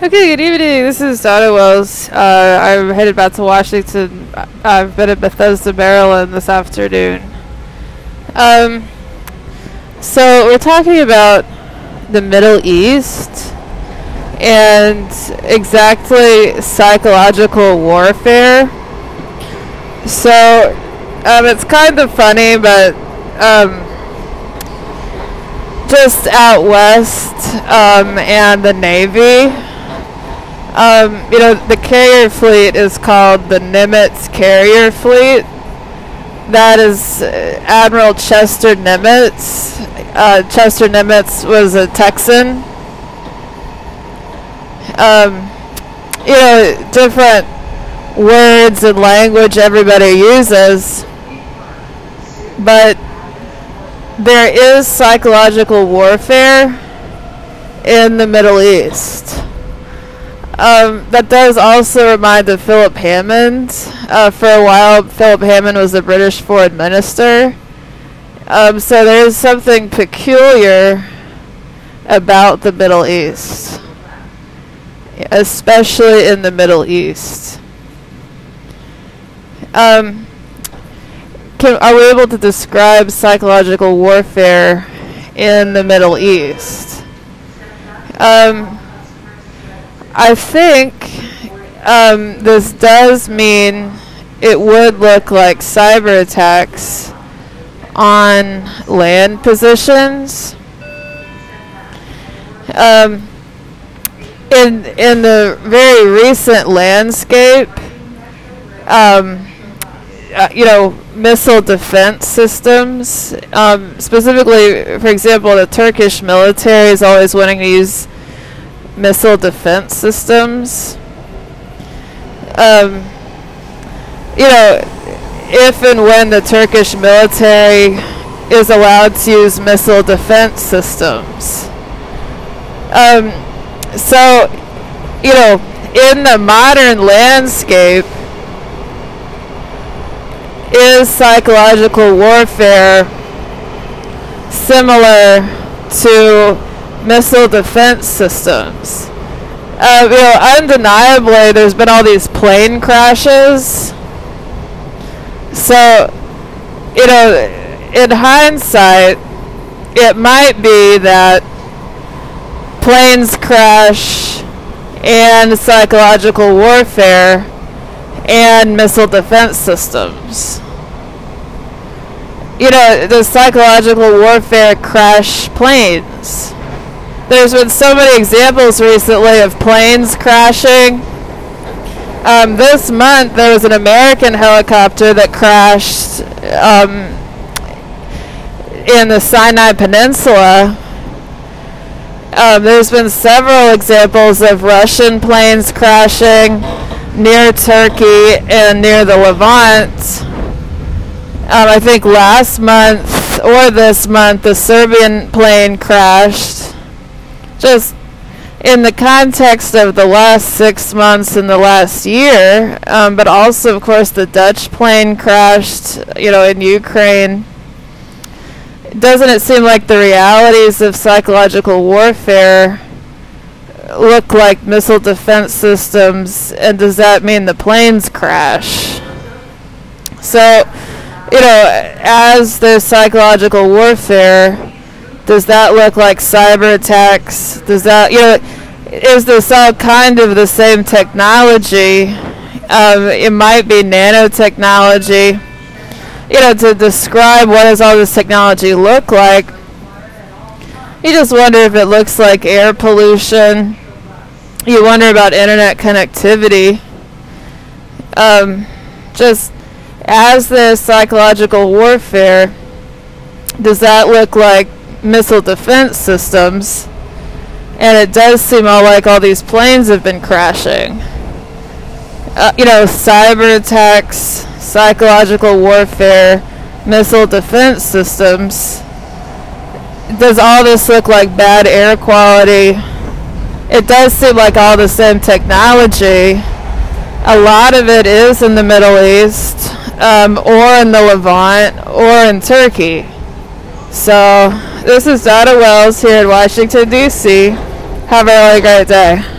Okay, good evening. This is Donna Wells. Uh, I'm headed back to Washington. I've been in Bethesda, Maryland this afternoon. Um, so we're talking about the Middle East and exactly psychological warfare. So um, it's kind of funny, but um, just out west um, and the Navy um, you know, the carrier fleet is called the Nimitz Carrier Fleet. That is uh, Admiral Chester Nimitz. Uh, Chester Nimitz was a Texan. Um, you know, different words and language everybody uses, but there is psychological warfare in the Middle East. Um, that does also remind of Philip Hammond. Uh, for a while, Philip Hammond was the British foreign minister. Um, so there's something peculiar about the Middle East, especially in the Middle East. Um, can, are we able to describe psychological warfare in the Middle East? Um, I think um, this does mean it would look like cyber attacks on land positions. Um, in in the very recent landscape, um, uh, you know, missile defense systems, um, specifically, for example, the Turkish military is always wanting to use missile defense systems. Um, you know, if and when the Turkish military is allowed to use missile defense systems. Um, so, you know, in the modern landscape, is psychological warfare similar to missile defense systems. Uh, you know, undeniably, there's been all these plane crashes. So, you know, in hindsight, it might be that planes crash and psychological warfare and missile defense systems. You know, the psychological warfare crash planes there's been so many examples recently of planes crashing. Um, this month, there was an American helicopter that crashed um, in the Sinai Peninsula. Um, there's been several examples of Russian planes crashing near Turkey and near the Levant. Um, I think last month or this month, the Serbian plane crashed just in the context of the last six months and the last year, um, but also, of course, the Dutch plane crashed, you know, in Ukraine. Doesn't it seem like the realities of psychological warfare look like missile defense systems, and does that mean the planes crash? So, you know, as there's psychological warfare, does that look like cyber attacks? Does that, you know, is this all kind of the same technology? Um, it might be nanotechnology. You know, to describe what does all this technology look like, you just wonder if it looks like air pollution. You wonder about internet connectivity. Um, just as there's psychological warfare, does that look like missile defense systems. And it does seem all like all these planes have been crashing. Uh, you know, cyber attacks, psychological warfare, missile defense systems. Does all this look like bad air quality? It does seem like all the same technology. A lot of it is in the Middle East, um, or in the Levant, or in Turkey. So, this is Donna Wells here in Washington, D.C. Have a really great day.